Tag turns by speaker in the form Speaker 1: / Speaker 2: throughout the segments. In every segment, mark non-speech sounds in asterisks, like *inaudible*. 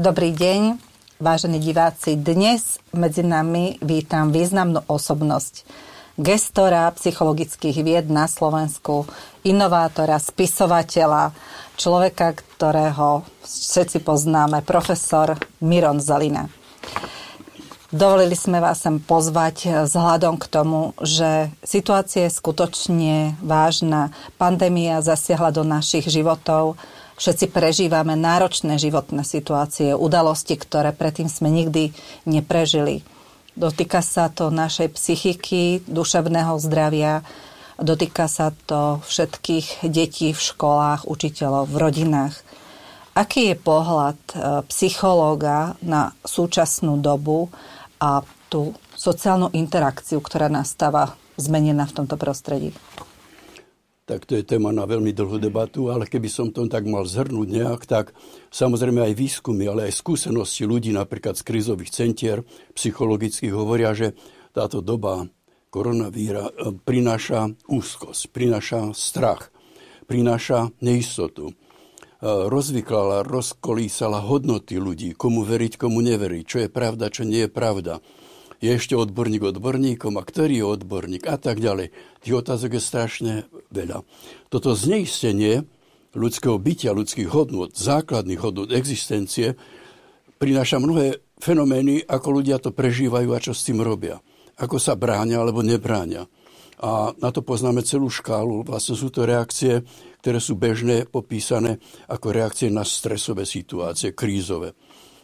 Speaker 1: Dobrý deň, vážení diváci. Dnes medzi nami vítam významnú osobnosť. Gestora psychologických vied na Slovensku, inovátora, spisovateľa, človeka, ktorého všetci poznáme, profesor Miron Zalina. Dovolili sme vás sem pozvať vzhľadom k tomu, že situácia je skutočne vážna. Pandémia zasiahla do našich životov, Všetci prežívame náročné životné situácie, udalosti, ktoré predtým sme nikdy neprežili. Dotýka sa to našej psychiky, duševného zdravia, dotýka sa to všetkých detí v školách, učiteľov, v rodinách. Aký je pohľad e, psychológa na súčasnú dobu a tú sociálnu interakciu, ktorá nastáva zmenená v tomto prostredí?
Speaker 2: Tak to je téma na veľmi dlhú debatu, ale keby som to tak mal zhrnúť nejak, tak samozrejme aj výskumy, ale aj skúsenosti ľudí napríklad z krizových centier psychologických hovoria, že táto doba koronavíra e, prináša úzkosť, prináša strach, prináša neistotu. E, rozvyklala, rozkolísala hodnoty ľudí, komu veriť, komu neveriť, čo je pravda, čo nie je pravda je ešte odborník odborníkom a ktorý je odborník a tak ďalej. Tých otázok je strašne veľa. Toto zneistenie ľudského bytia, ľudských hodnot, základných hodnot existencie prináša mnohé fenomény, ako ľudia to prežívajú a čo s tým robia. Ako sa bráňa alebo nebráňa. A na to poznáme celú škálu. Vlastne sú to reakcie, ktoré sú bežné, popísané ako reakcie na stresové situácie, krízové.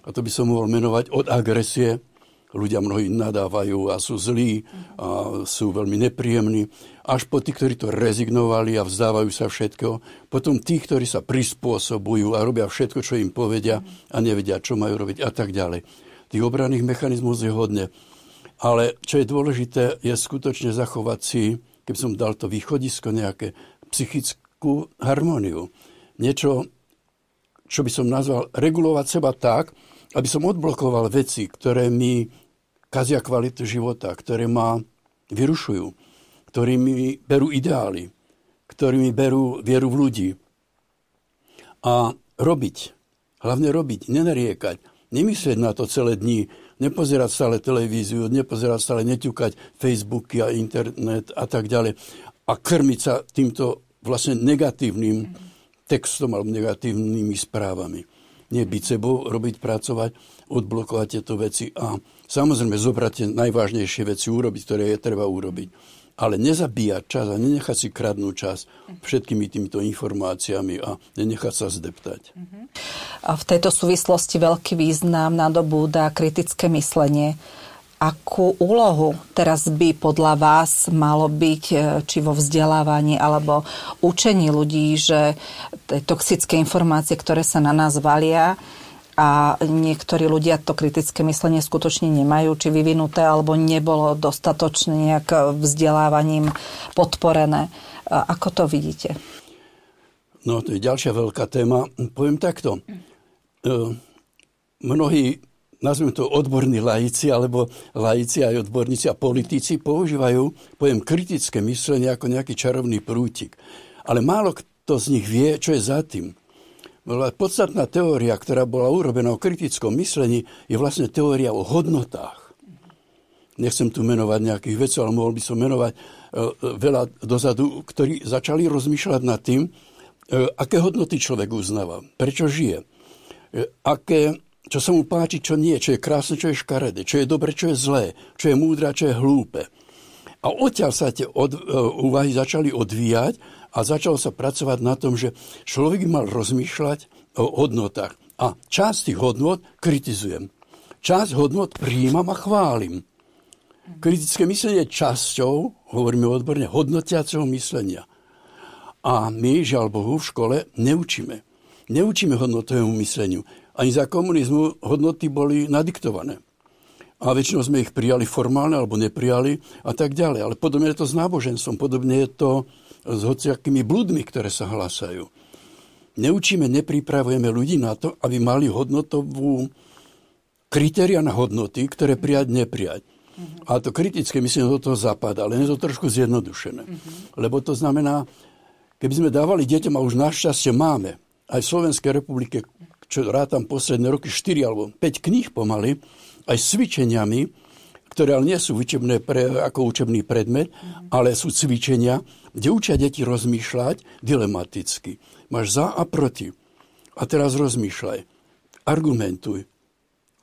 Speaker 2: A to by som mohol menovať od agresie ľudia mnohí nadávajú a sú zlí a sú veľmi nepríjemní, až po tí, ktorí to rezignovali a vzdávajú sa všetko, potom tí, ktorí sa prispôsobujú a robia všetko, čo im povedia a nevedia, čo majú robiť a tak ďalej. Tých obranných mechanizmov je hodne. Ale čo je dôležité, je skutočne zachovať si, keby som dal to východisko nejaké, psychickú harmóniu. Niečo, čo by som nazval regulovať seba tak, aby som odblokoval veci, ktoré mi kazia kvalitu života, ktoré ma vyrušujú, ktorí mi berú ideály, ktorí mi berú vieru v ľudí. A robiť, hlavne robiť, nenariekať, nemyslieť na to celé dni, nepozerať stále televíziu, nepozerať stále neťukať Facebooky a internet a tak ďalej a krmiť sa týmto vlastne negatívnym textom alebo negatívnymi správami. Nie byť sebou, robiť, pracovať, odblokovať tieto veci a Samozrejme, zobrať tie najvážnejšie veci urobiť, ktoré je treba urobiť. Ale nezabíjať čas a nenechať si kradnúť čas všetkými týmito informáciami a nenechať sa zdeptať.
Speaker 1: A v tejto súvislosti veľký význam nadobúda kritické myslenie. Akú úlohu teraz by podľa vás malo byť e, či vo vzdelávaní alebo učení ľudí, že toxické informácie, ktoré sa na nás valia, a niektorí ľudia to kritické myslenie skutočne nemajú, či vyvinuté, alebo nebolo dostatočne nejak vzdelávaním podporené. Ako to vidíte?
Speaker 2: No, to je ďalšia veľká téma. Poviem takto. E, mnohí, nazvime to odborní laici, alebo laici aj odborníci a politici používajú pojem kritické myslenie ako nejaký čarovný prútik. Ale málo kto z nich vie, čo je za tým bola podstatná teória, ktorá bola urobená o kritickom myslení, je vlastne teória o hodnotách. Nechcem tu menovať nejakých vecí, ale mohol by som menovať e, e, veľa dozadu, ktorí začali rozmýšľať nad tým, e, aké hodnoty človek uznáva, prečo žije, aké, čo sa mu páči, čo nie, čo je krásne, čo je škaredé, čo je dobre, čo je zlé, čo je múdre, čo je hlúpe. A odtiaľ sa tie od, úvahy začali odvíjať a začalo sa pracovať na tom, že človek mal rozmýšľať o hodnotách. A časť tých hodnot kritizujem. Časť hodnot príjmam a chválim. Kritické myslenie je časťou, hovoríme odborne, hodnotiaceho myslenia. A my, žiaľ Bohu, v škole neučíme. Neučíme hodnotovému mysleniu. Ani za komunizmu hodnoty boli nadiktované. A väčšinou sme ich prijali formálne alebo neprijali a tak ďalej. Ale podobne je to s náboženstvom, podobne je to s hociakými blúdmi, ktoré sa hlasajú. Neučíme, nepripravujeme ľudí na to, aby mali hodnotovú kritéria na hodnoty, ktoré prijať, neprijať. Uh-huh. A to kritické, myslím, do toho zapadá, ale je to trošku zjednodušené. Uh-huh. Lebo to znamená, keby sme dávali deťom, a už našťastie máme, aj v Slovenskej republike čo rátam posledné roky, 4 alebo 5 kníh pomaly, aj s cvičeniami, ktoré ale nie sú učebné pre, ako učebný predmet, ale sú cvičenia, kde učia deti rozmýšľať dilematicky. Máš za a proti. A teraz rozmýšľaj. Argumentuj.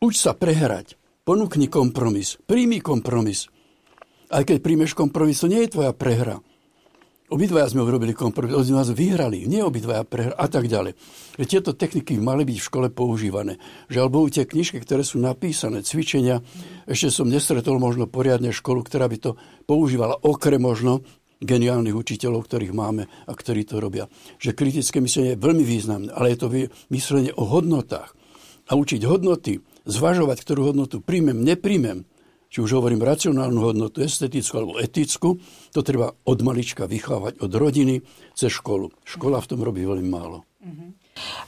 Speaker 2: Uč sa prehrať. Ponúkni kompromis. Príjmi kompromis. Aj keď príjmeš kompromis, to nie je tvoja prehra. Obidvaja sme urobili kompromis, oni nás vyhrali, nie obidvaja prehrali a tak ďalej. Tieto techniky mali byť v škole používané. Žiaľ Bohu, tie knižky, ktoré sú napísané, cvičenia, ešte som nestretol možno poriadne školu, ktorá by to používala, okrem možno geniálnych učiteľov, ktorých máme a ktorí to robia. Že kritické myslenie je veľmi významné, ale je to myslenie o hodnotách. A učiť hodnoty, zvažovať, ktorú hodnotu príjmem, nepríjmem, či už hovorím racionálnu hodnotu, estetickú alebo etickú, to treba od malička vychovať od rodiny cez školu. Škola v tom robí veľmi málo.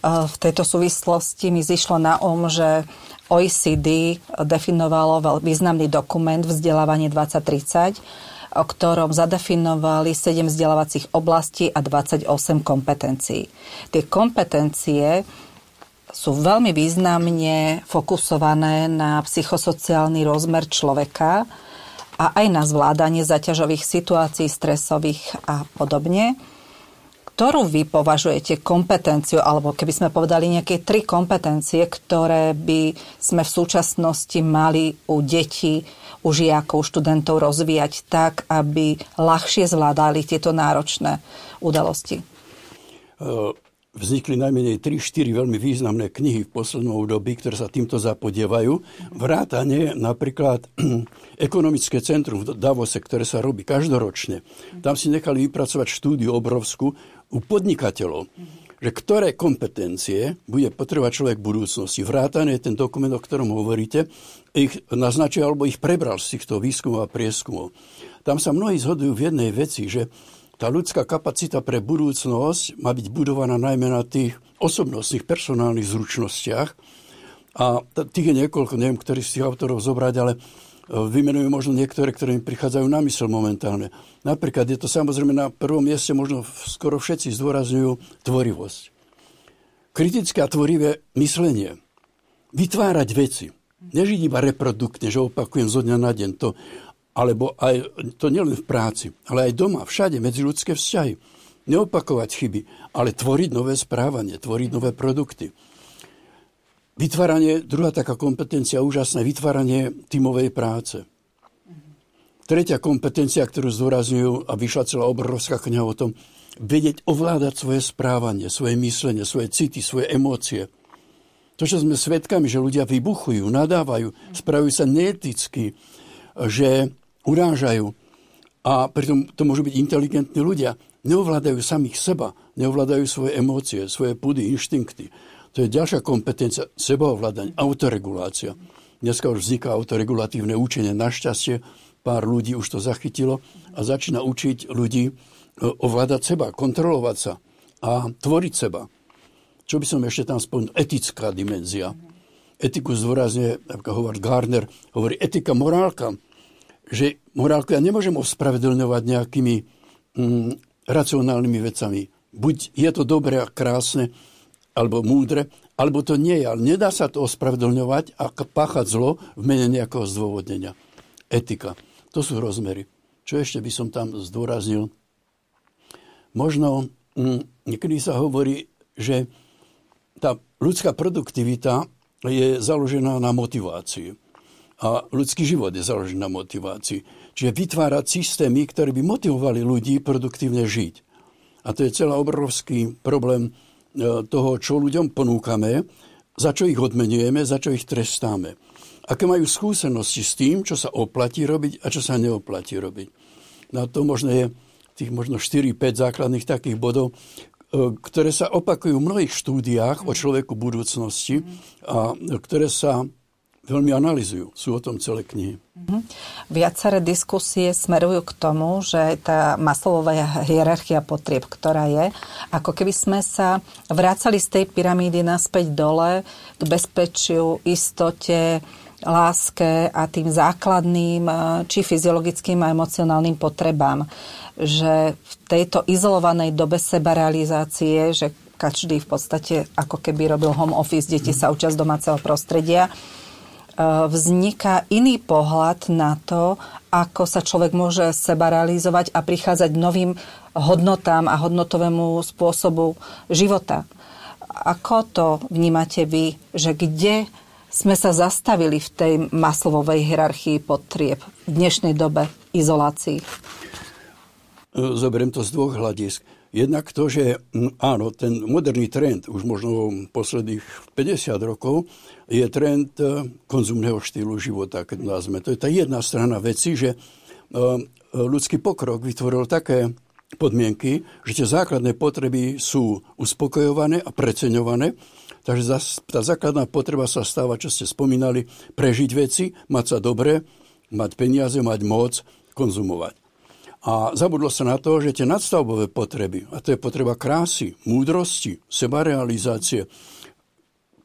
Speaker 1: V tejto súvislosti mi zišlo na om, že OECD definovalo významný dokument Vzdelávanie 2030, o ktorom zadefinovali 7 vzdelávacích oblastí a 28 kompetencií. Tie kompetencie sú veľmi významne fokusované na psychosociálny rozmer človeka a aj na zvládanie zaťažových situácií, stresových a podobne. Ktorú vy považujete kompetenciu, alebo keby sme povedali nejaké tri kompetencie, ktoré by sme v súčasnosti mali u detí, u žiakov, študentov rozvíjať tak, aby ľahšie zvládali tieto náročné udalosti?
Speaker 2: Vznikli najmenej 3-4 veľmi významné knihy v poslednom období, ktoré sa týmto zapodievajú. Vrátane napríklad *clears throat* ekonomické centrum v Davose, ktoré sa robí každoročne. Tam si nechali vypracovať štúdiu obrovskú u podnikateľov, že ktoré kompetencie bude potrebovať človek v budúcnosti. Vrátane ten dokument, o ktorom hovoríte, ich naznačil alebo ich prebral z týchto výskumov a prieskumov. Tam sa mnohí zhodujú v jednej veci, že tá ľudská kapacita pre budúcnosť má byť budovaná najmä na tých osobnostných, personálnych zručnostiach. A tých je niekoľko, neviem, ktorý z tých autorov zobrať, ale e, vymenujem možno niektoré, ktoré mi prichádzajú na mysel momentálne. Napríklad je to samozrejme na prvom mieste, možno skoro všetci zdôrazňujú tvorivosť. Kritické a tvorivé myslenie. Vytvárať veci. Nežiť iba reproduktne, že opakujem zo dňa na deň. To, alebo aj, to nielen v práci, ale aj doma, všade, medzi ľudské vzťahy. Neopakovať chyby, ale tvoriť nové správanie, tvoriť nové produkty. Vytváranie, druhá taká kompetencia úžasná, vytváranie tímovej práce. Tretia kompetencia, ktorú zdôrazňujú a vyšla celá obrovská kniha o tom, vedieť ovládať svoje správanie, svoje myslenie, svoje city, svoje emócie. To, čo sme svedkami, že ľudia vybuchujú, nadávajú, spravujú sa neeticky, že urážajú. A pritom to môžu byť inteligentní ľudia. Neovládajú samých seba, neovládajú svoje emócie, svoje pudy, inštinkty. To je ďalšia kompetencia, sebaovládanie, autoregulácia. Dneska už vzniká autoregulatívne učenie. Našťastie pár ľudí už to zachytilo a začína učiť ľudí e, ovládať seba, kontrolovať sa a tvoriť seba. Čo by som ešte tam spomenul? Etická dimenzia. Etiku zdôrazne, ako hovorí Gardner, hovorí etika, morálka že morálku ja nemôžem ospravedlňovať nejakými mm, racionálnymi vecami. Buď je to dobré a krásne, alebo múdre, alebo to nie je. Ale nedá sa to ospravedlňovať a páchať zlo v mene nejakého zdôvodnenia. Etika. To sú rozmery. Čo ešte by som tam zdôraznil? Možno mm, niekedy sa hovorí, že tá ľudská produktivita je založená na motivácii. A ľudský život je založený na motivácii. Čiže vytvárať systémy, ktoré by motivovali ľudí produktívne žiť. A to je celý obrovský problém e, toho, čo ľuďom ponúkame, za čo ich odmenujeme, za čo ich trestáme. Aké majú skúsenosti s tým, čo sa oplatí robiť a čo sa neoplatí robiť. Na to možno je tých možno 4-5 základných takých bodov, e, ktoré sa opakujú v mnohých štúdiách o človeku budúcnosti a ktoré sa veľmi analizujú. Sú o tom celé knihy. Mm-hmm.
Speaker 1: Viaceré diskusie smerujú k tomu, že tá maslová hierarchia potrieb, ktorá je, ako keby sme sa vrácali z tej pyramídy naspäť dole k bezpečiu, istote, láske a tým základným či fyziologickým a emocionálnym potrebám. Že v tejto izolovanej dobe sebarealizácie, že každý v podstate ako keby robil home office, deti sa učia z domáceho prostredia, vzniká iný pohľad na to, ako sa človek môže seba realizovať a prichádzať novým hodnotám a hodnotovému spôsobu života. Ako to vnímate vy, že kde sme sa zastavili v tej maslovovej hierarchii potrieb v dnešnej dobe izolácii?
Speaker 2: Zoberiem to z dvoch hľadisk. Jednak to, že áno, ten moderný trend, už možno posledných 50 rokov, je trend e, konzumného štýlu života, keď nazme. To je tá jedna strana veci, že e, ľudský pokrok vytvoril také podmienky, že tie základné potreby sú uspokojované a preceňované. Takže tá základná potreba sa stáva, čo ste spomínali, prežiť veci, mať sa dobre, mať peniaze, mať moc, konzumovať. A zabudlo sa na to, že tie nadstavbové potreby, a to je potreba krásy, múdrosti, sebarealizácie,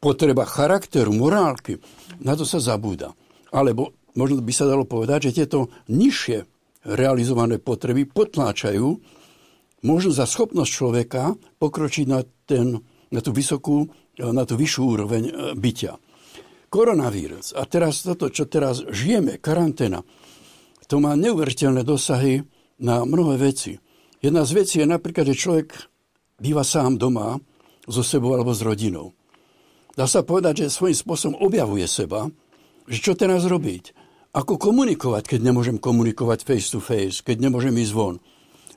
Speaker 2: potreba charakteru, morálky, na to sa zabúda. Alebo možno by sa dalo povedať, že tieto nižšie realizované potreby potláčajú možno za schopnosť človeka pokročiť na, ten, na tú vysokú, na tú vyššiu úroveň e, bytia. Koronavírus a teraz toto, čo teraz žijeme, karanténa, to má neuveriteľné dosahy na mnohé veci. Jedna z vecí je napríklad, že človek býva sám doma so sebou alebo s rodinou. Dá sa povedať, že svojím spôsobom objavuje seba, že čo teraz robiť. Ako komunikovať, keď nemôžem komunikovať face to face, keď nemôžem ísť von.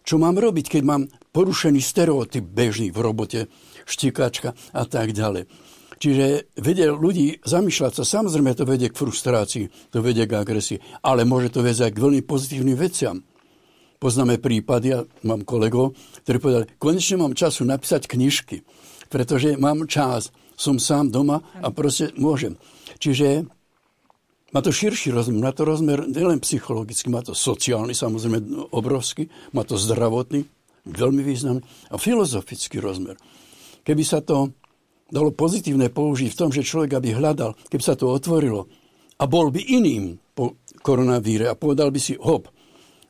Speaker 2: Čo mám robiť, keď mám porušený stereotyp bežný v robote, štikačka a tak ďalej. Čiže vedie ľudí zamýšľať sa, samozrejme to vedie k frustrácii, to vedie k agresii, ale môže to viesť aj k veľmi pozitívnym veciam. Poznáme prípady, ja mám kolegov, ktorí povedali, konečne mám času napísať knižky, pretože mám čas, som sám doma a proste môžem. Čiže má to širší rozmer, má to rozmer nielen psychologický, má to sociálny, samozrejme obrovský, má to zdravotný, veľmi významný a filozofický rozmer. Keby sa to dalo pozitívne použiť v tom, že človek aby hľadal, keby sa to otvorilo a bol by iným po koronavíre a povedal by si, hop,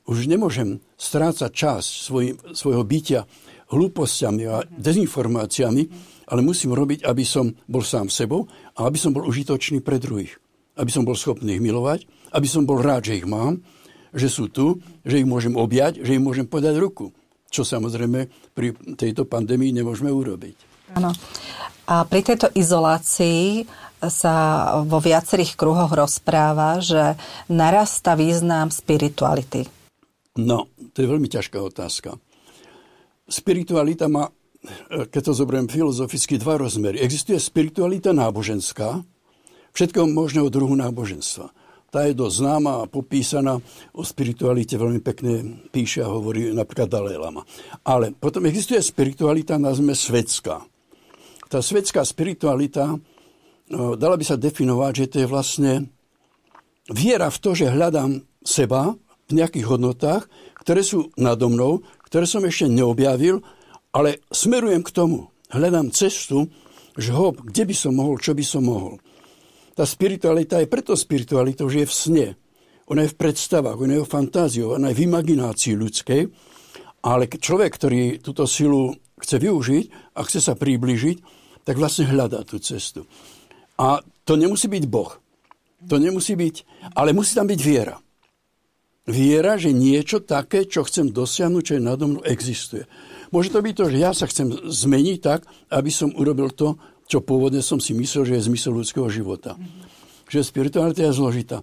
Speaker 2: už nemôžem strácať čas svoj, svojho bytia hlúpostiami a dezinformáciami, ale musím robiť, aby som bol sám sebou a aby som bol užitočný pre druhých. Aby som bol schopný ich milovať, aby som bol rád, že ich mám, že sú tu, že ich môžem objať, že im môžem podať ruku. Čo samozrejme pri tejto pandémii nemôžeme urobiť.
Speaker 1: Áno. A pri tejto izolácii sa vo viacerých kruhoch rozpráva, že narasta význam spirituality.
Speaker 2: No, to je veľmi ťažká otázka. Spiritualita má, keď to zoberiem filozoficky, dva rozmery. Existuje spiritualita náboženská, všetkého možného druhu náboženstva. Tá je dosť známa a popísaná. O spiritualite veľmi pekne píše a hovorí napríklad Dalai Lama. Ale potom existuje spiritualita, nazveme svetská. Tá svetská spiritualita, dala by sa definovať, že to je vlastne viera v to, že hľadám seba, v nejakých hodnotách, ktoré sú nado mnou, ktoré som ešte neobjavil, ale smerujem k tomu. Hľadám cestu, že hop, kde by som mohol, čo by som mohol. Tá spiritualita je preto spiritualitou, že je v sne. Ona je v predstavách, ona je v fantáziu, ona je v imaginácii ľudskej, ale človek, ktorý túto silu chce využiť a chce sa priblížiť, tak vlastne hľadá tú cestu. A to nemusí byť Boh. To nemusí byť, ale musí tam byť viera. Viera, že niečo také, čo chcem dosiahnuť, čo je nado mnou, existuje. Môže to byť to, že ja sa chcem zmeniť tak, aby som urobil to, čo pôvodne som si myslel, že je zmysel ľudského života. Mm-hmm. Že spiritualita je zložitá.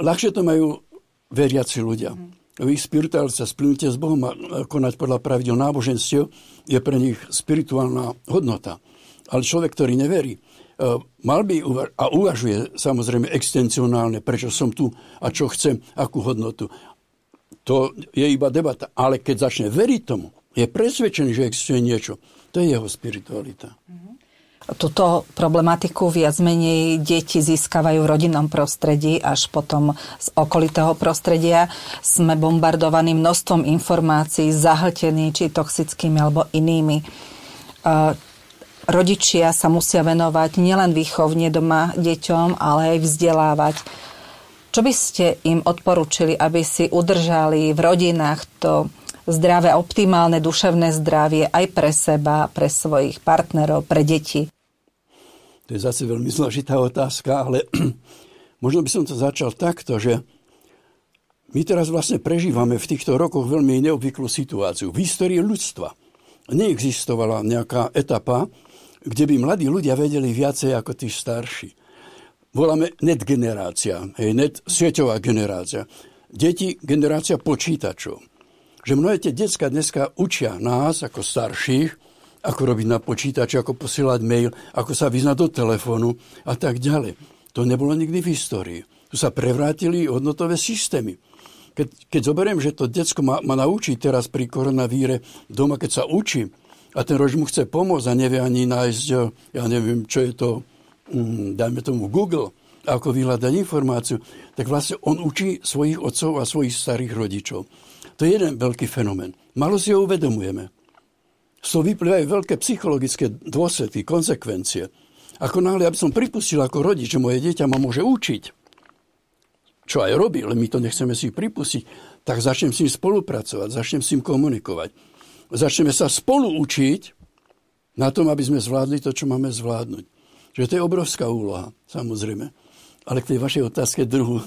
Speaker 2: Ľahšie to majú veriaci ľudia. Mm-hmm. Ich spiritualita, splnutie s Bohom a konať podľa pravidel náboženstiev je pre nich spirituálna hodnota. Ale človek, ktorý neverí, mal by a uvažuje samozrejme extensionálne, prečo som tu a čo chcem, akú hodnotu. To je iba debata. Ale keď začne veriť tomu, je presvedčený, že existuje niečo. To je jeho spiritualita.
Speaker 1: Tuto problematiku viac menej deti získavajú v rodinnom prostredí, až potom z okolitého prostredia. Sme bombardovaní množstvom informácií, zahltení či toxickými alebo inými. Rodičia sa musia venovať nielen výchovne doma deťom, ale aj vzdelávať. Čo by ste im odporúčili, aby si udržali v rodinách to zdravé, optimálne duševné zdravie aj pre seba, pre svojich partnerov, pre deti?
Speaker 2: To je zase veľmi zložitá otázka, ale *clears throat* možno by som to začal takto, že my teraz vlastne prežívame v týchto rokoch veľmi neobvyklú situáciu. V histórii ľudstva neexistovala nejaká etapa, kde by mladí ľudia vedeli viacej ako tí starší. Voláme net generácia, hej, net sieťová generácia. Deti generácia počítačov. Že mnohé tie decka dneska učia nás ako starších, ako robiť na počítači, ako posielať mail, ako sa vyznať do telefónu a tak ďalej. To nebolo nikdy v histórii. Tu sa prevrátili hodnotové systémy. Keď, keď zoberiem, že to detsko ma, ma naučí teraz pri koronavíre doma, keď sa učí a ten rož mu chce pomôcť a nevie ani nájsť, eh, ja neviem, čo je to, um, dajme tomu Google, ako vyhľadať informáciu, tak vlastne on učí svojich otcov a svojich starých rodičov. To je jeden veľký fenomén. Malo si ho uvedomujeme. Z toho vyplývajú veľké psychologické dôsledky, konsekvencie. Ako náhle, aby som pripustil ako rodič, že moje dieťa ma môže učiť, čo aj robí, ale my to nechceme si pripustiť, tak začnem s ním spolupracovať, začnem s ním komunikovať. Začneme sa spolu učiť na tom, aby sme zvládli to, čo máme zvládnuť. Že to je obrovská úloha, samozrejme. Ale k tej vašej otázke druhú.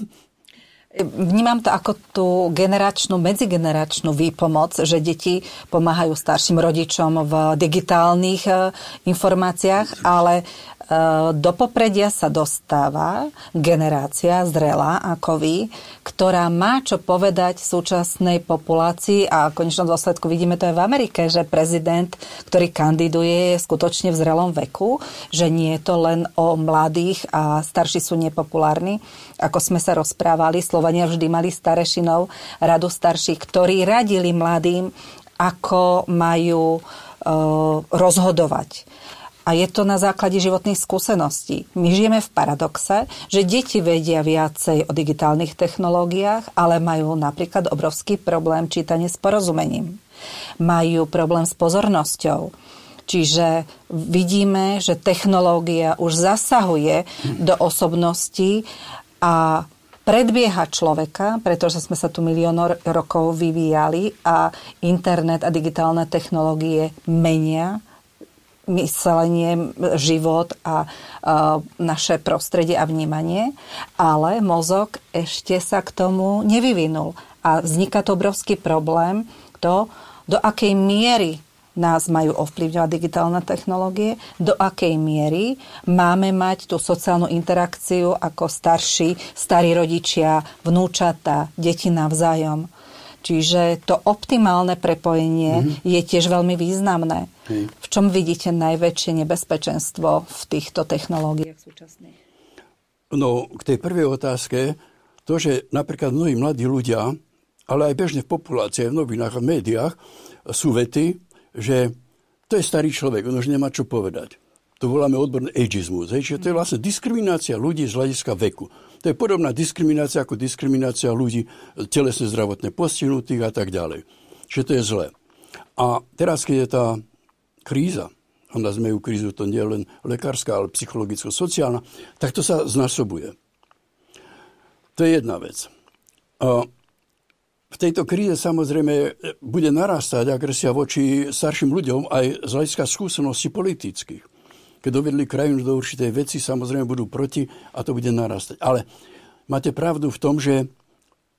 Speaker 1: Vnímam to ako tú generačnú, medzigeneračnú výpomoc, že deti pomáhajú starším rodičom v digitálnych eh, informáciách, ale do popredia sa dostáva generácia zrelá ako vy, ktorá má čo povedať súčasnej populácii a v konečnom dôsledku vidíme to aj v Amerike, že prezident, ktorý kandiduje, je skutočne v zrelom veku, že nie je to len o mladých a starší sú nepopulárni. Ako sme sa rozprávali, Slovania vždy mali starešinov, radu starších, ktorí radili mladým, ako majú uh, rozhodovať a je to na základe životných skúseností. My žijeme v paradoxe, že deti vedia viacej o digitálnych technológiách, ale majú napríklad obrovský problém čítanie s porozumením. Majú problém s pozornosťou. Čiže vidíme, že technológia už zasahuje do osobností a predbieha človeka, pretože sme sa tu milión rokov vyvíjali a internet a digitálne technológie menia myslenie, život a, a naše prostredie a vnímanie, ale mozog ešte sa k tomu nevyvinul. A vzniká to obrovský problém, to, do akej miery nás majú ovplyvňovať digitálne technológie, do akej miery máme mať tú sociálnu interakciu ako starší, starí rodičia, vnúčata, deti navzájom. Čiže to optimálne prepojenie mm-hmm. je tiež veľmi významné. Hej. V čom vidíte najväčšie nebezpečenstvo v týchto technológiách súčasných?
Speaker 2: No, k tej prvej otázke, to, že napríklad mnohí mladí ľudia, ale aj bežne v populácii, v novinách a médiách, sú vety, že to je starý človek, on už nemá čo povedať. To voláme odborný ageizmus. Hej? Čiže to je vlastne diskriminácia ľudí z hľadiska veku. To je podobná diskriminácia ako diskriminácia ľudí telesne zdravotne postihnutých a tak ďalej. Čiže to je zlé. A teraz, keď je tá kríza, a nazme ju krízu, to nie je len lekárska, ale psychologicko-sociálna, tak to sa znasobuje. To je jedna vec. A v tejto kríze samozrejme bude narastať agresia voči starším ľuďom aj z hľadiska skúseností politických keď dovedli krajinu do určitej veci, samozrejme budú proti a to bude narastať. Ale máte pravdu v tom, že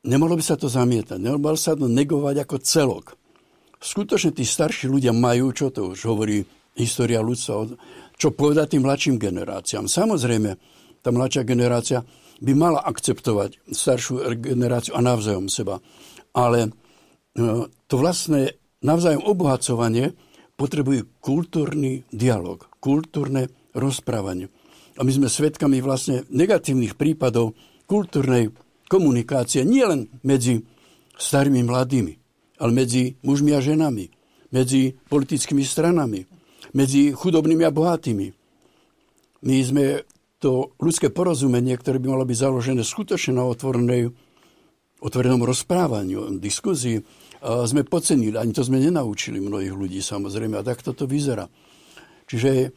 Speaker 2: nemalo by sa to zamietať, nemalo by sa to negovať ako celok. Skutočne tí starší ľudia majú, čo to už hovorí história ľudstva, čo povedať tým mladším generáciám. Samozrejme, tá mladšia generácia by mala akceptovať staršiu generáciu a navzájom seba. Ale e, to vlastné navzájom obohacovanie potrebujú kultúrny dialog, kultúrne rozprávanie. A my sme svedkami vlastne negatívnych prípadov kultúrnej komunikácie nielen medzi starými mladými, ale medzi mužmi a ženami, medzi politickými stranami, medzi chudobnými a bohatými. My sme to ľudské porozumenie, ktoré by malo byť založené skutočne na otvorenej, otvorenom rozprávaniu, diskuzii, sme podcenili. Ani to sme nenaučili mnohých ľudí, samozrejme. A tak toto vyzerá. Čiže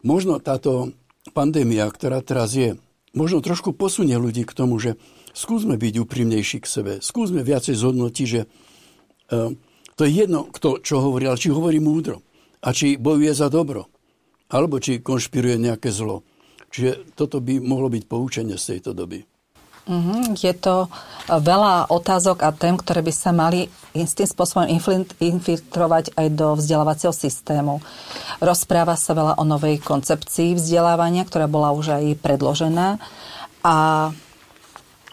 Speaker 2: možno táto pandémia, ktorá teraz je, možno trošku posunie ľudí k tomu, že skúsme byť úprimnejší k sebe. Skúsme viacej zhodnotiť, že To je jedno, kto čo hovorí, ale či hovorí múdro. A či bojuje za dobro. Alebo či konšpiruje nejaké zlo. Čiže toto by mohlo byť poučenie z tejto doby.
Speaker 1: Mm-hmm. Je to e, veľa otázok a tém, ktoré by sa mali istým spôsobom infiltrovať aj do vzdelávacieho systému. Rozpráva sa veľa o novej koncepcii vzdelávania, ktorá bola už aj predložená. A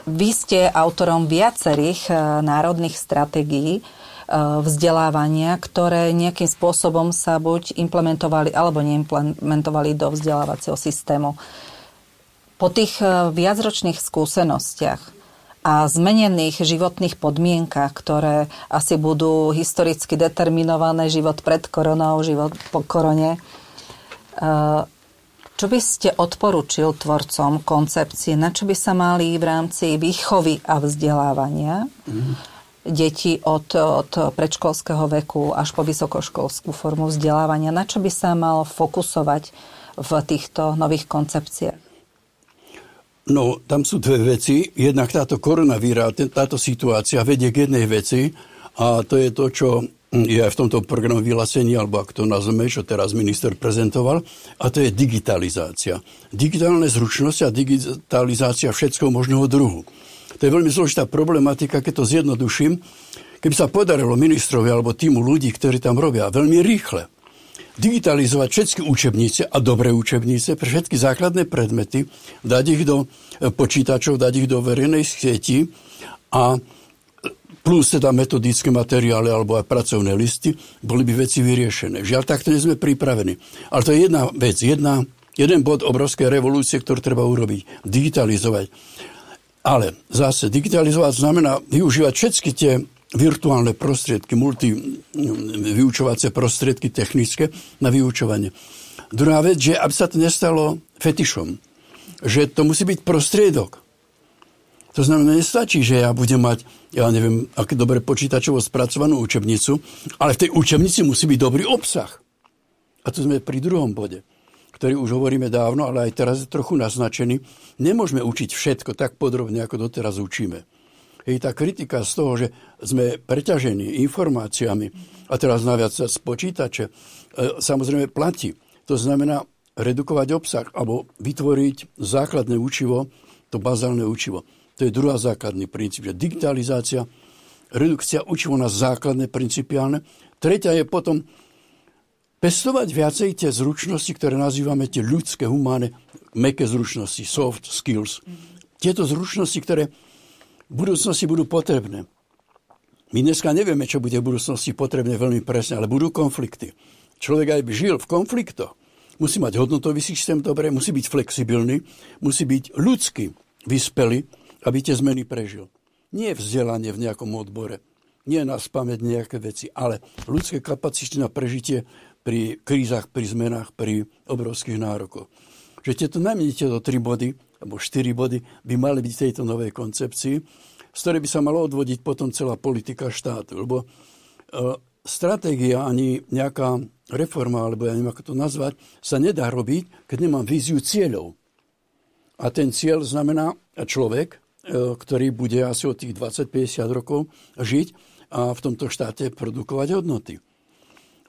Speaker 1: vy ste autorom viacerých e, národných stratégií vzdelávania, ktoré nejakým spôsobom sa buď implementovali alebo neimplementovali do vzdelávacieho systému. Po tých e, viacročných skúsenostiach a zmenených životných podmienkach, ktoré asi budú historicky determinované, život pred koronou, život po korone, e, čo by ste odporučil tvorcom koncepcie, na čo by sa mali v rámci výchovy a vzdelávania mm. Deti od, od predškolského veku až po vysokoškolskú formu vzdelávania, na čo by sa mal fokusovať v týchto nových koncepciách?
Speaker 2: No, tam sú dve veci. Jednak táto koronavíra, táto situácia vedie k jednej veci a to je to, čo je aj v tomto programu vyhlásení, alebo ak to nazveme, čo teraz minister prezentoval, a to je digitalizácia. Digitálne zručnosti a digitalizácia všetkého možného druhu. To je veľmi zložitá problematika, keď to zjednoduším. Keby sa podarilo ministrovi alebo týmu ľudí, ktorí tam robia, veľmi rýchle digitalizovať všetky učebnice a dobré učebnice pre všetky základné predmety, dať ich do e, počítačov, dať ich do verejnej sieti a plus teda metodické materiály alebo aj pracovné listy, boli by veci vyriešené. Žiaľ, takto nie sme pripravení. Ale to je jedna vec, jedna, jeden bod obrovskej revolúcie, ktorú treba urobiť. Digitalizovať. Ale zase digitalizovať znamená využívať všetky tie virtuálne prostriedky, multi vyučovacie prostriedky technické na vyučovanie. Druhá vec, že aby sa to nestalo fetišom, že to musí byť prostriedok. To znamená, nestačí, že ja budem mať, ja neviem, aké dobre počítačovo spracovanú učebnicu, ale v tej učebnici musí byť dobrý obsah. A tu sme pri druhom bode, ktorý už hovoríme dávno, ale aj teraz je trochu naznačený. Nemôžeme učiť všetko tak podrobne, ako doteraz učíme. Hej, tá kritika z toho, že sme preťažení informáciami a teraz naviac z počítače, e, samozrejme platí. To znamená redukovať obsah alebo vytvoriť základné učivo, to bazálne učivo. To je druhá základný princíp, že digitalizácia, redukcia učivo na základné principiálne. Tretia je potom pestovať viacej tie zručnosti, ktoré nazývame tie ľudské, humánne, meké zručnosti, soft skills. Tieto zručnosti, ktoré v budúcnosti budú potrebné. My dneska nevieme, čo bude v budúcnosti potrebné veľmi presne, ale budú konflikty. Človek aj by žil v konfliktoch. Musí mať hodnotový systém dobre, musí byť flexibilný, musí byť ľudský, vyspelý, aby tie zmeny prežil. Nie vzdelanie v nejakom odbore, nie na spamäť nejaké veci, ale ľudské kapacity na prežitie pri krízach, pri zmenách, pri obrovských nárokoch. Že tieto najmenej tieto tri body alebo štyri body by mali byť v tejto novej koncepcii, z ktorej by sa malo odvodiť potom celá politika štátu. Lebo e, stratégia ani nejaká reforma, alebo ja neviem, ako to nazvať, sa nedá robiť, keď nemám víziu cieľov. A ten cieľ znamená človek, e, ktorý bude asi od tých 20-50 rokov žiť a v tomto štáte produkovať hodnoty.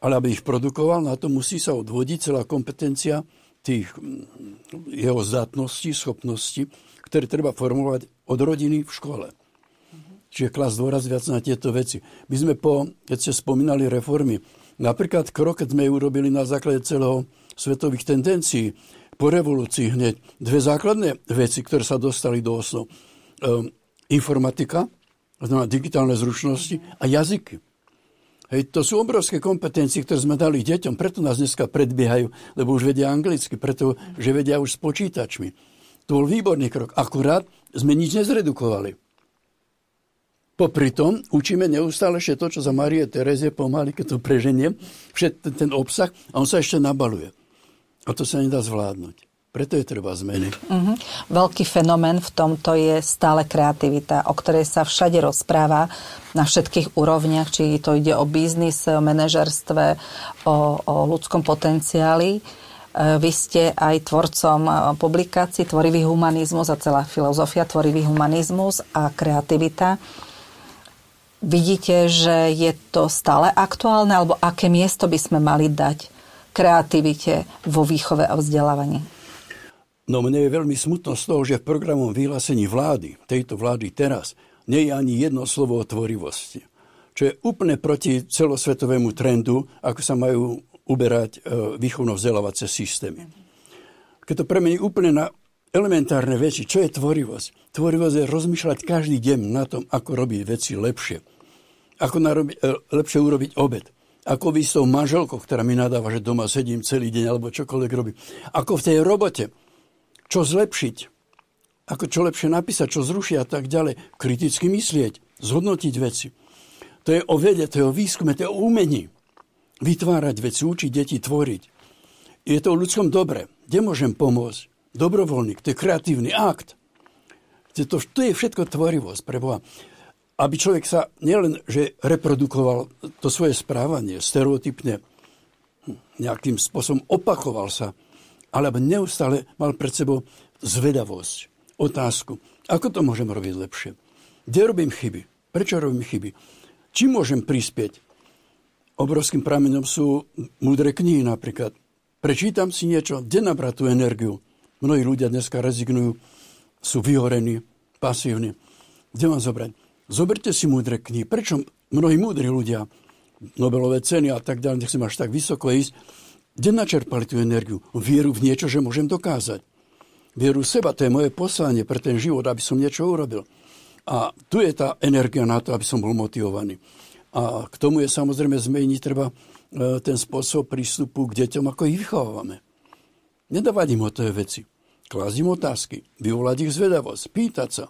Speaker 2: Ale aby ich produkoval, na to musí sa odvodiť celá kompetencia tých mm, jeho zdatností, schopností, ktoré treba formovať od rodiny v škole. Čiže klas dôraz viac na tieto veci. My sme po, keď ste spomínali reformy, napríklad krok, keď sme urobili na základe celého svetových tendencií, po revolúcii hneď dve základné veci, ktoré sa dostali do osnov. Ehm, informatika, znamená digitálne zručnosti a jazyky. Hej, to sú obrovské kompetencie, ktoré sme dali deťom, preto nás dneska predbiehajú, lebo už vedia anglicky, preto, vedia už s počítačmi. To bol výborný krok. Akurát sme nič nezredukovali. Popri tom učíme neustále ešte to, čo za Marie Terezie pomaly, keď to preženiem, všet ten, ten obsah a on sa ešte nabaluje. A to sa nedá zvládnuť. Preto je treba zmeny.
Speaker 1: Uh-huh. Veľký fenomén v tomto je stále kreativita, o ktorej sa všade rozpráva na všetkých úrovniach, či to ide o biznis, o manažerstve, o, o ľudskom potenciáli. E, vy ste aj tvorcom e, publikácií Tvorivý humanizmus a celá filozofia Tvorivý humanizmus a kreativita. Vidíte, že je to stále aktuálne, alebo aké miesto by sme mali dať kreativite vo výchove a vzdelávaní?
Speaker 2: No mne je veľmi smutno z toho, že v programom vyhlásení vlády, tejto vlády teraz, nie je ani jedno slovo o tvorivosti. Čo je úplne proti celosvetovému trendu, ako sa majú uberať e, výchovno-vzdelávacie systémy. Keď to premení úplne na elementárne veci, čo je tvorivosť? Tvorivosť je rozmýšľať každý deň na tom, ako robiť veci lepšie. Ako narobi, e, lepšie urobiť obed. Ako vy s tou manželkou, ktorá mi nadáva, že doma sedím celý deň alebo čokoľvek robí. Ako v tej robote. Čo zlepšiť. Ako čo lepšie napísať, čo zrušiť a tak ďalej. Kriticky myslieť. Zhodnotiť veci. To je o vede, to je o výskume, to je o umení. Vytvárať veci, učiť deti tvoriť. Je to o ľudskom dobre. Kde môžem pomôcť? Dobrovoľník, to je kreatívny akt. To, to je všetko tvorivosť pre Boha. Aby človek sa nielen, že reprodukoval to svoje správanie stereotypne, hm, nejakým spôsobom opakoval sa, ale aby neustále mal pred sebou zvedavosť, otázku, ako to môžem robiť lepšie. Kde robím chyby? Prečo robím chyby? Či môžem prispieť? Obrovským prameňom sú múdre knihy napríklad. Prečítam si niečo, kde nabrať tú energiu? Mnohí ľudia dneska rezignujú, sú vyhorení, pasívni. Kde mám zobrať? Zoberte si múdre knihy. Prečo mnohí múdri ľudia, Nobelové ceny a tak ďalej, nechcem až tak vysoko ísť, kde načerpali tú energiu? Vieru v niečo, že môžem dokázať. Vieru v seba, to je moje poslanie pre ten život, aby som niečo urobil. A tu je tá energia na to, aby som bol motivovaný. A k tomu je samozrejme zmeniť treba e, ten spôsob prístupu k deťom, ako ich vychovávame. Nedávať im hotové veci. Klásť im otázky. Vyvolať ich zvedavosť. Pýtať sa.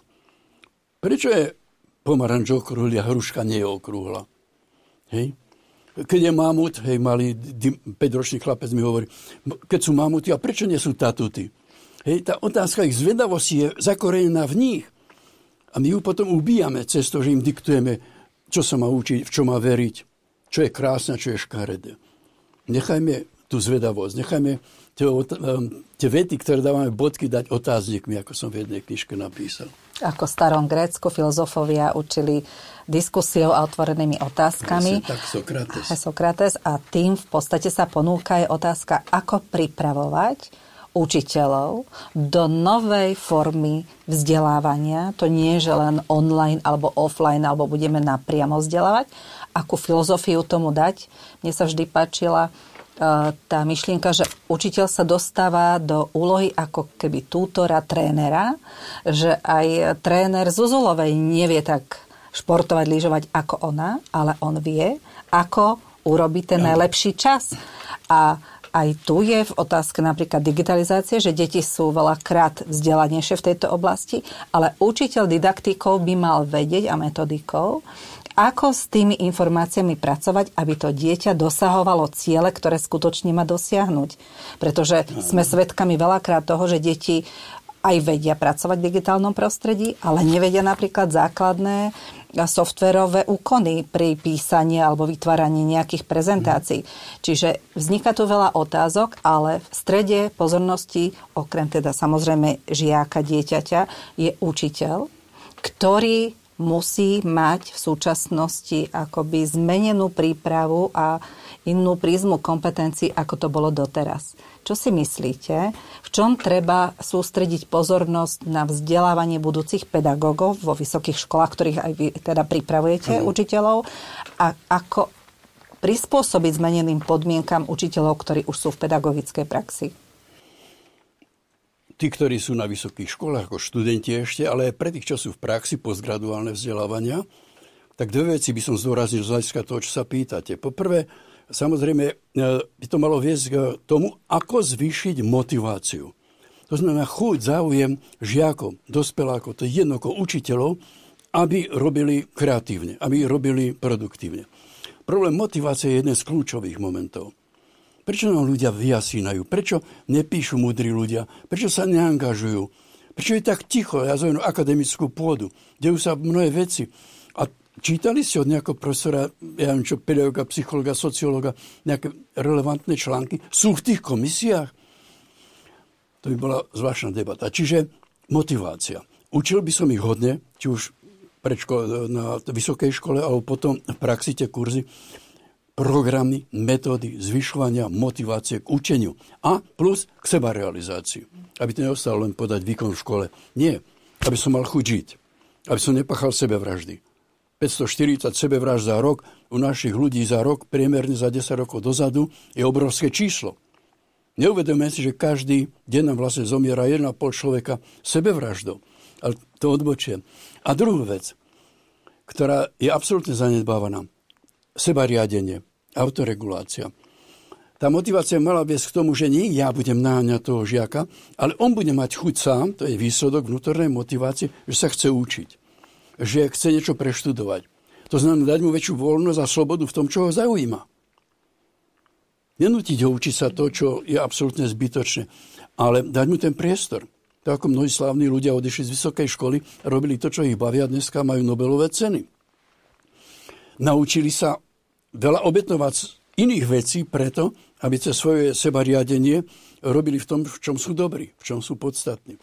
Speaker 2: Prečo je pomaranč okrúhly a hruška nie je okrúhla? Hej? Keď je mamut, hej, malý 5-ročný chlapec mi hovorí, keď sú mamuty, a prečo nie sú tatuty? Hej, tá otázka ich zvedavosti je zakorenená v nich. A my ju potom ubíjame cez to, že im diktujeme, čo sa má učiť, v čo má veriť, čo je krásne, čo je škaredé. Nechajme tú zvedavosť, nechajme tie, tie vety, ktoré dávame bodky, dať otáznikmi, ako som v jednej knižke napísal.
Speaker 1: Ako v starom Grécku filozofovia učili diskusiou a otvorenými otázkami.
Speaker 2: Tak Sokrates.
Speaker 1: Sokrates. A tým v podstate sa ponúka aj otázka, ako pripravovať učiteľov do novej formy vzdelávania. To nie je, že len online alebo offline, alebo budeme napriamo vzdelávať. Akú filozofiu tomu dať? Mne sa vždy páčila tá myšlienka, že učiteľ sa dostáva do úlohy ako keby tútora, trénera, že aj tréner Zuzulovej nevie tak športovať, lyžovať ako ona, ale on vie, ako urobiť ten najlepší čas. A aj tu je v otázke napríklad digitalizácie, že deti sú veľakrát vzdelanejšie v tejto oblasti, ale učiteľ didaktikov by mal vedieť a metodikou, ako s tými informáciami pracovať, aby to dieťa dosahovalo ciele, ktoré skutočne má dosiahnuť. Pretože sme svedkami veľakrát toho, že deti aj vedia pracovať v digitálnom prostredí, ale nevedia napríklad základné softverové úkony pri písaní alebo vytváraní nejakých prezentácií. Čiže vzniká tu veľa otázok, ale v strede pozornosti, okrem teda samozrejme žiaka, dieťaťa, je učiteľ, ktorý musí mať v súčasnosti akoby zmenenú prípravu a inú prízmu kompetencií, ako to bolo doteraz. Čo si myslíte? V čom treba sústrediť pozornosť na vzdelávanie budúcich pedagógov vo vysokých školách, ktorých aj vy teda pripravujete mm. učiteľov? A ako prispôsobiť zmeneným podmienkam učiteľov, ktorí už sú v pedagogickej praxi?
Speaker 2: Tí, ktorí sú na vysokých školách, ako študenti ešte, ale aj pre tých, čo sú v praxi postgraduálne vzdelávania, tak dve veci by som zdôraznil z hľadiska toho, čo sa pýtate. Poprvé, samozrejme, e, by to malo viesť k tomu, ako zvýšiť motiváciu. To znamená chuť, záujem žiakov, dospelákov, to je jedno ako učiteľov, aby robili kreatívne, aby robili produktívne. Problém motivácie je jeden z kľúčových momentov. Prečo nám ľudia vyjasínajú? Prečo nepíšu múdri ľudia? Prečo sa neangažujú? Prečo je tak ticho? Ja zaujímam akademickú pôdu. Dejú sa mnohé veci. A čítali ste od nejakého profesora, ja neviem čo, pedagoga, psychologa, sociológa, nejaké relevantné články? Sú v tých komisiách? To by bola zvláštna debata. Čiže motivácia. Učil by som ich hodne, či už predško- na vysokej škole, alebo potom v praxi tie kurzy, programy, metódy zvyšovania motivácie k učeniu a plus k seba realizácii. Aby to neostalo len podať výkon v škole. Nie. Aby som mal chuť žiť. Aby som nepachal sebevraždy. 540 sebevražd za rok u našich ľudí za rok, priemerne za 10 rokov dozadu, je obrovské číslo. Neuvedomujeme si, že každý deň nám vlastne zomiera 1,5 človeka sebevraždou. Ale to odbočujem. A druhú vec, ktorá je absolútne zanedbávaná. Sebariadenie, autoregulácia. Tá motivácia mala viesť k tomu, že nie ja budem náňať toho žiaka, ale on bude mať chuť sám, to je výsledok vnútornej motivácie, že sa chce učiť. Že chce niečo preštudovať. To znamená dať mu väčšiu voľnosť a slobodu v tom, čo ho zaujíma. Nenútiť ho učiť sa to, čo je absolútne zbytočné, ale dať mu ten priestor. Tak ako mnohí slávni ľudia odišli z vysokej školy robili to, čo ich bavia, dneska majú Nobelové ceny. Naučili sa veľa obetovať iných vecí preto, aby cez svoje sebariadenie robili v tom, v čom sú dobrí, v čom sú podstatní.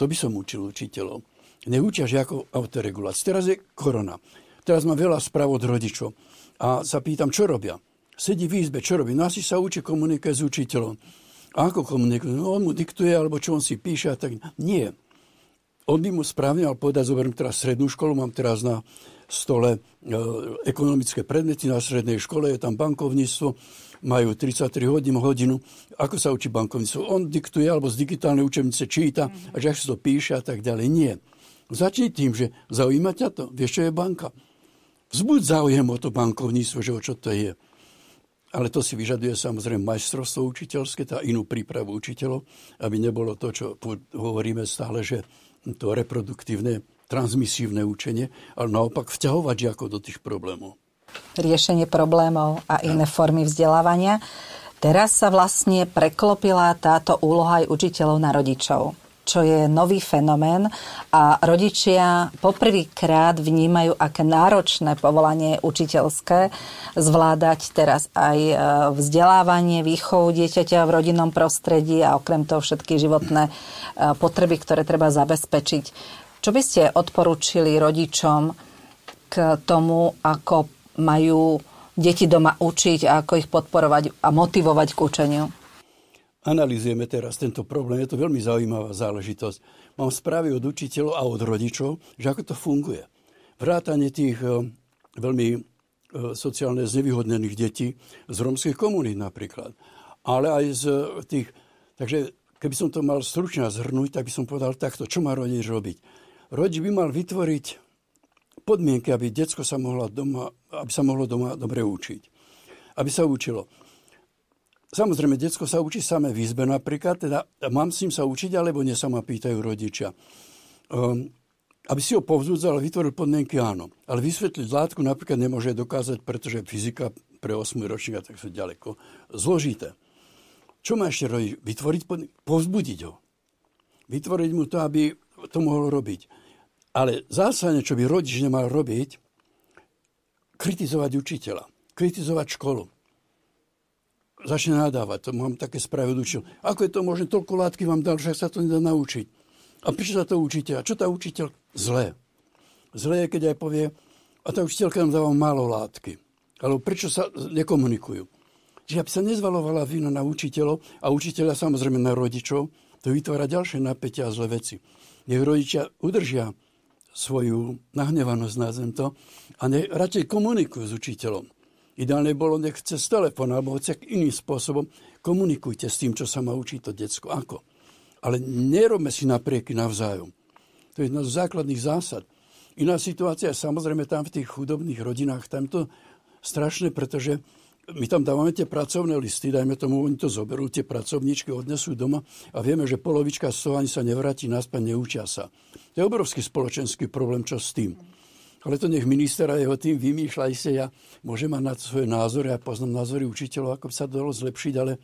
Speaker 2: To by som učil učiteľov. Neučia žiakov autoregulácii. Teraz je korona. Teraz mám veľa správ od rodičov a sa pýtam, čo robia sedí v izbe, čo robí? No asi sa učí komunikať s učiteľom. A ako komunikuje? No on mu diktuje, alebo čo on si píše a tak. Nie. On by mu správne mal povedať, zoberiem teraz strednú školu, mám teraz na stole e, ekonomické predmety na strednej škole, je tam bankovníctvo, majú 33 hodín hodinu. Ako sa učí bankovníctvo? On diktuje, alebo z digitálnej učebnice číta, a že to píše a tak ďalej. Nie. Začni tým, že zaujíma ťa to. Vieš, čo je banka? Vzbuď záujem o to bankovníctvo, že o čo to je. Ale to si vyžaduje samozrejme majstrovstvo učiteľské, tá inú prípravu učiteľov, aby nebolo to, čo hovoríme stále, že to reproduktívne, transmisívne učenie, ale naopak vťahovať žiakov do tých problémov.
Speaker 1: Riešenie problémov a iné formy vzdelávania. Teraz sa vlastne preklopila táto úloha aj učiteľov na rodičov čo je nový fenomén a rodičia poprvýkrát vnímajú, aké náročné povolanie učiteľské zvládať teraz aj e, vzdelávanie, výchovu dieťaťa v rodinnom prostredí a okrem toho všetky životné e, potreby, ktoré treba zabezpečiť. Čo by ste odporúčili rodičom k tomu, ako majú deti doma učiť a ako ich podporovať a motivovať k učeniu?
Speaker 2: Analizujeme teraz tento problém. Je to veľmi zaujímavá záležitosť. Mám správy od učiteľov a od rodičov, že ako to funguje. Vrátanie tých e, veľmi e, sociálne znevýhodnených detí z romských komunít napríklad. Ale aj z tých... Takže keby som to mal stručne zhrnúť, tak by som povedal takto. Čo má rodič robiť? Rodič by mal vytvoriť podmienky, aby detsko sa, mohla doma, aby sa mohlo doma dobre učiť. Aby sa učilo. Samozrejme, detsko sa učí samé v izbe napríklad, teda mám s ním sa učiť, alebo nie sa ma pýtajú rodičia. Um, aby si ho povzbudzal a vytvoril podmienky, áno. Ale vysvetliť látku napríklad nemôže dokázať, pretože fyzika pre 8 ročníka tak sú ďaleko zložité. Čo má ešte robiť? Vytvoriť podmienky? Povzbudiť ho. Vytvoriť mu to, aby to mohol robiť. Ale zásadne, čo by rodič nemal robiť, kritizovať učiteľa, kritizovať školu začne nadávať. To mám také správy učiteľ. Ako je to možné, toľko látky vám dal, že sa to nedá naučiť. A prečo sa to učíte? A čo tá učiteľ? Zlé. Zlé je, keď aj povie, a tá učiteľka nám dáva málo látky. Alebo prečo sa nekomunikujú. Čiže aby sa nezvalovala vina na učiteľov a učiteľa samozrejme na rodičov, to vytvára ďalšie napätia a zlé veci. Nech rodičia udržia svoju nahnevanosť, nazvem to, a nech radšej komunikujú s učiteľom. Ideálne bolo nech cez telefón alebo hoci iným spôsobom komunikujte s tým, čo sa má učiť to decko. Ako? Ale nerobme si naprieky navzájom. To je jedna z základných zásad. Iná situácia samozrejme tam v tých chudobných rodinách. Tam to strašné, pretože my tam dávame tie pracovné listy, dajme tomu, oni to zoberú, tie pracovníčky odnesú doma a vieme, že polovička z toho ani sa nevráti naspäť, neučia sa. To je obrovský spoločenský problém, čo s tým. Ale to nech minister a jeho tým vymýšľa sa. Ja môžem mať na svoje názory, ja poznám názory učiteľov, ako by sa dalo zlepšiť, ale,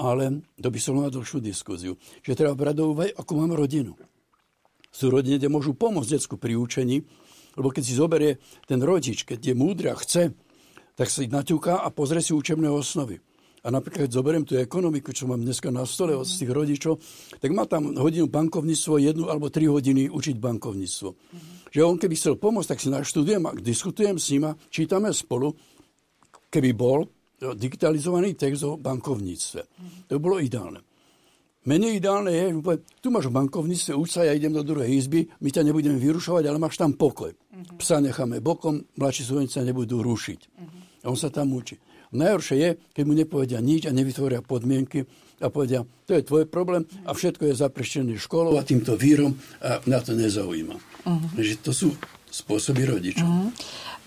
Speaker 2: ale to by som mal dlhšiu diskuziu. Že treba brať do úvahy, ako mám rodinu. Sú rodiny, kde môžu pomôcť detsku pri učení, lebo keď si zoberie ten rodič, keď je múdry a chce, tak si naťuká a pozrie si učebné osnovy. A napríklad, keď zoberiem tú ekonomiku, čo mám dneska na stole od tých rodičov, tak má tam hodinu bankovníctvo, jednu alebo tri hodiny učiť bankovníctvo. Mm-hmm. Že on keby chcel pomôcť, tak si naštudujem a diskutujem s ním a čítame spolu, keby bol digitalizovaný text o bankovníctve. Mm-hmm. To by bolo ideálne. Menej ideálne je, že tu máš bankovníctve, uč sa, ja idem do druhej izby, my ťa nebudeme vyrušovať, ale máš tam pokoj. Uh-huh. Psa necháme bokom, mladší súvenci sa nebudú rušiť. Uh-huh. A on sa tam učí. Najhoršie je, keď mu nepovedia nič a nevytvoria podmienky a povedia, to je tvoj problém a všetko je zapreštené školou a týmto vírom a na to nezaujíma. Uh-huh. Takže to sú spôsoby rodičov. Uh-huh.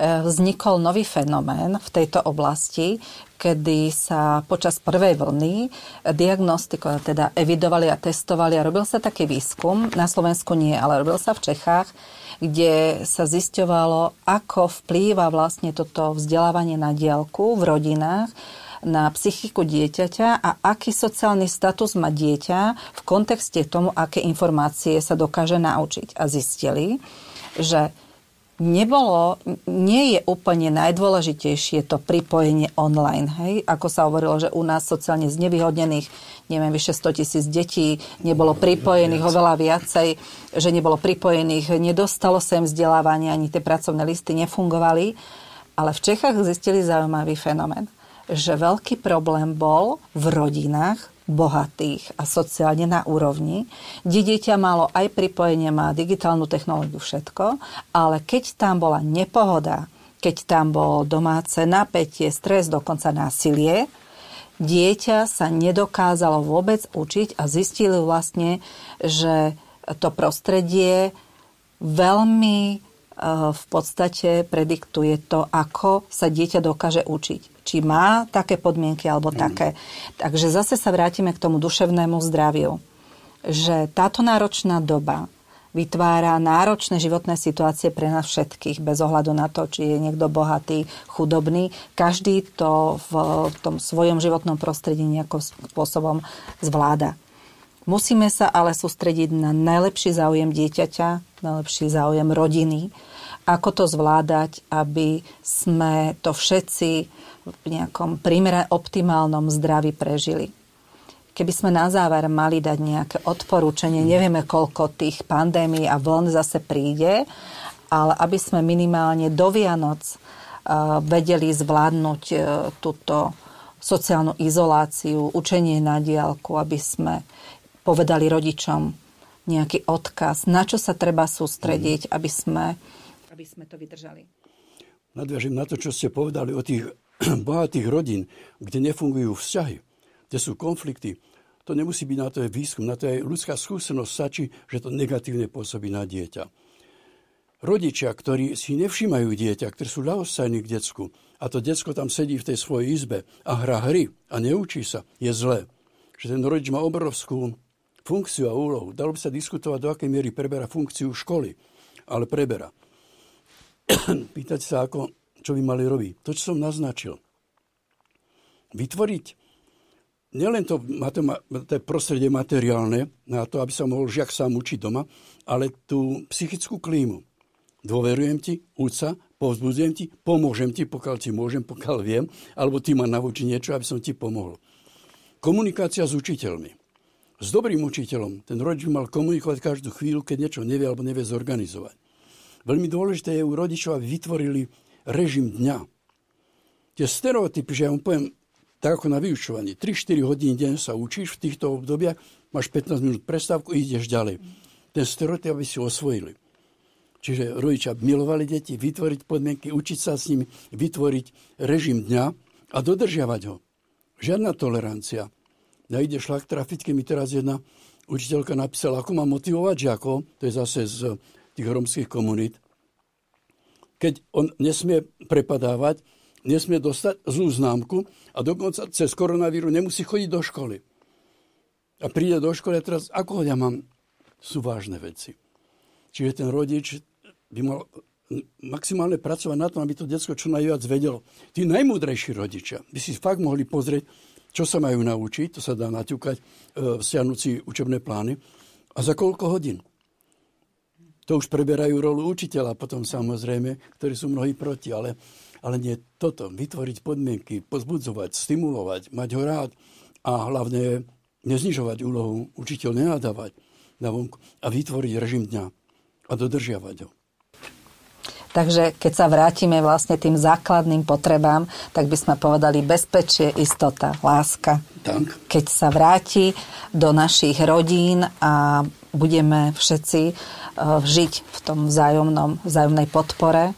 Speaker 1: Vznikol nový fenomén v tejto oblasti, kedy sa počas prvej vlny diagnostikovali, teda evidovali a testovali a robil sa taký výskum, na Slovensku nie, ale robil sa v Čechách, kde sa zisťovalo, ako vplýva vlastne toto vzdelávanie na diálku v rodinách na psychiku dieťaťa a aký sociálny status má dieťa v kontexte tomu, aké informácie sa dokáže naučiť. A zistili, že nebolo, nie je úplne najdôležitejšie to pripojenie online. Hej? Ako sa hovorilo, že u nás sociálne znevýhodnených, neviem, vyše 100 tisíc detí nebolo pripojených oveľa viacej, že nebolo pripojených, nedostalo sa im vzdelávanie, ani tie pracovné listy nefungovali. Ale v Čechách zistili zaujímavý fenomén, že veľký problém bol v rodinách, bohatých a sociálne na úrovni, kde dieťa malo aj pripojenie, má digitálnu technológiu, všetko, ale keď tam bola nepohoda, keď tam bolo domáce napätie, stres, dokonca násilie, dieťa sa nedokázalo vôbec učiť a zistili vlastne, že to prostredie veľmi Eh, v podstate prediktuje to, ako sa dieťa dokáže učiť. Či má také podmienky alebo mm. také. Takže zase sa vrátime k tomu duševnému zdraviu. Že táto náročná doba vytvára náročné životné situácie pre nás všetkých, bez ohľadu na to, či je niekto bohatý, chudobný. Každý to v tom svojom životnom prostredí nejakým spôsobom zvláda. Musíme sa ale sústrediť na najlepší záujem dieťaťa, najlepší záujem rodiny, ako to zvládať, aby sme to všetci v nejakom primere optimálnom zdraví prežili. Keby sme na záver mali dať nejaké odporúčanie, nevieme, koľko tých pandémií a vln zase príde, ale aby sme minimálne do Vianoc vedeli zvládnuť e, túto sociálnu izoláciu, učenie na diálku, aby sme povedali rodičom nejaký odkaz, na čo sa treba sústrediť, aby sme, aby sme to vydržali.
Speaker 2: Nadviažím na to, čo ste povedali o tých *clears throat* bohatých rodín, kde nefungujú vzťahy, kde sú konflikty. To nemusí byť na to je výskum, na to je ľudská skúsenosť, stačí, že to negatívne pôsobí na dieťa. Rodičia, ktorí si nevšímajú dieťa, ktorí sú ľahostajní k decku a to decko tam sedí v tej svojej izbe a hrá hry a neučí sa, je zlé. Že ten rodič má obrovskú funkciu a úlohu. Dalo by sa diskutovať, do akej miery preberá funkciu školy, ale preberá. *clears throat* Pýtať sa, ako, čo by mali robiť. To, čo som naznačil. Vytvoriť nielen to, to prostredie materiálne, na to, aby sa mohol žiak sám učiť doma, ale tú psychickú klímu. Dôverujem ti, uč sa, povzbudzujem ti, pomôžem ti, pokiaľ ti môžem, pokiaľ viem, alebo ty ma naučí niečo, aby som ti pomohol. Komunikácia s učiteľmi s dobrým učiteľom ten rodič mal komunikovať každú chvíľu, keď niečo nevie alebo nevie zorganizovať. Veľmi dôležité je u rodičov, aby vytvorili režim dňa. Tie stereotypy, že ja vám poviem, tak ako na vyučovaní, 3-4 hodiny deň sa učíš v týchto obdobiach, máš 15 minút prestávku, ideš ďalej. Ten stereotyp aby si osvojili. Čiže rodičia milovali deti, vytvoriť podmienky, učiť sa s nimi, vytvoriť režim dňa a dodržiavať ho. Žiadna tolerancia, nejde šlak trafiť, keď mi teraz jedna učiteľka napísala, ako mám motivovať žiakov, to je zase z tých romských komunít, keď on nesmie prepadávať, nesmie dostať zlú známku a dokonca cez koronavíru nemusí chodiť do školy. A príde do školy a teraz, ako ja mám, sú vážne veci. Čiže ten rodič by mal maximálne pracovať na tom, aby to detsko čo najviac vedelo. Tí najmúdrejší rodičia by si fakt mohli pozrieť, čo sa majú naučiť, to sa dá naťukať e, stiahnúci učebné plány. A za koľko hodín? To už preberajú rolu učiteľa potom samozrejme, ktorí sú mnohí proti. Ale ale nie toto, vytvoriť podmienky, pozbudzovať, stimulovať, mať ho rád a hlavne neznižovať úlohu, učiteľ nenadávať na vonku a vytvoriť režim dňa a dodržiavať ho.
Speaker 1: Takže keď sa vrátime vlastne tým základným potrebám, tak by sme povedali bezpečie, istota, láska.
Speaker 2: Tak.
Speaker 1: Keď sa vráti do našich rodín a budeme všetci e, žiť v tom vzájomnom, vzájomnej podpore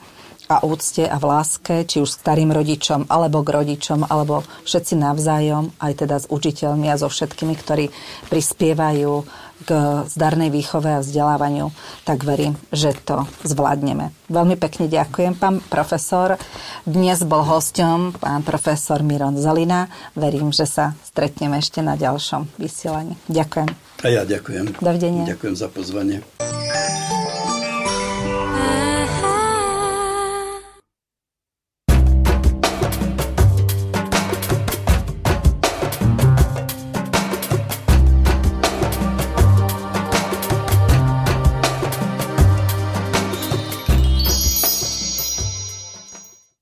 Speaker 1: a úcte a v láske, či už s starým rodičom, alebo k rodičom, alebo všetci navzájom, aj teda s učiteľmi a so všetkými, ktorí prispievajú k zdarnej výchove a vzdelávaniu, tak verím, že to zvládneme. Veľmi pekne ďakujem, pán profesor. Dnes bol hosťom pán profesor Miron Zalina. Verím, že sa stretneme ešte na ďalšom vysielaní. Ďakujem.
Speaker 2: A ja ďakujem.
Speaker 1: Dovidenia.
Speaker 2: Ďakujem za pozvanie.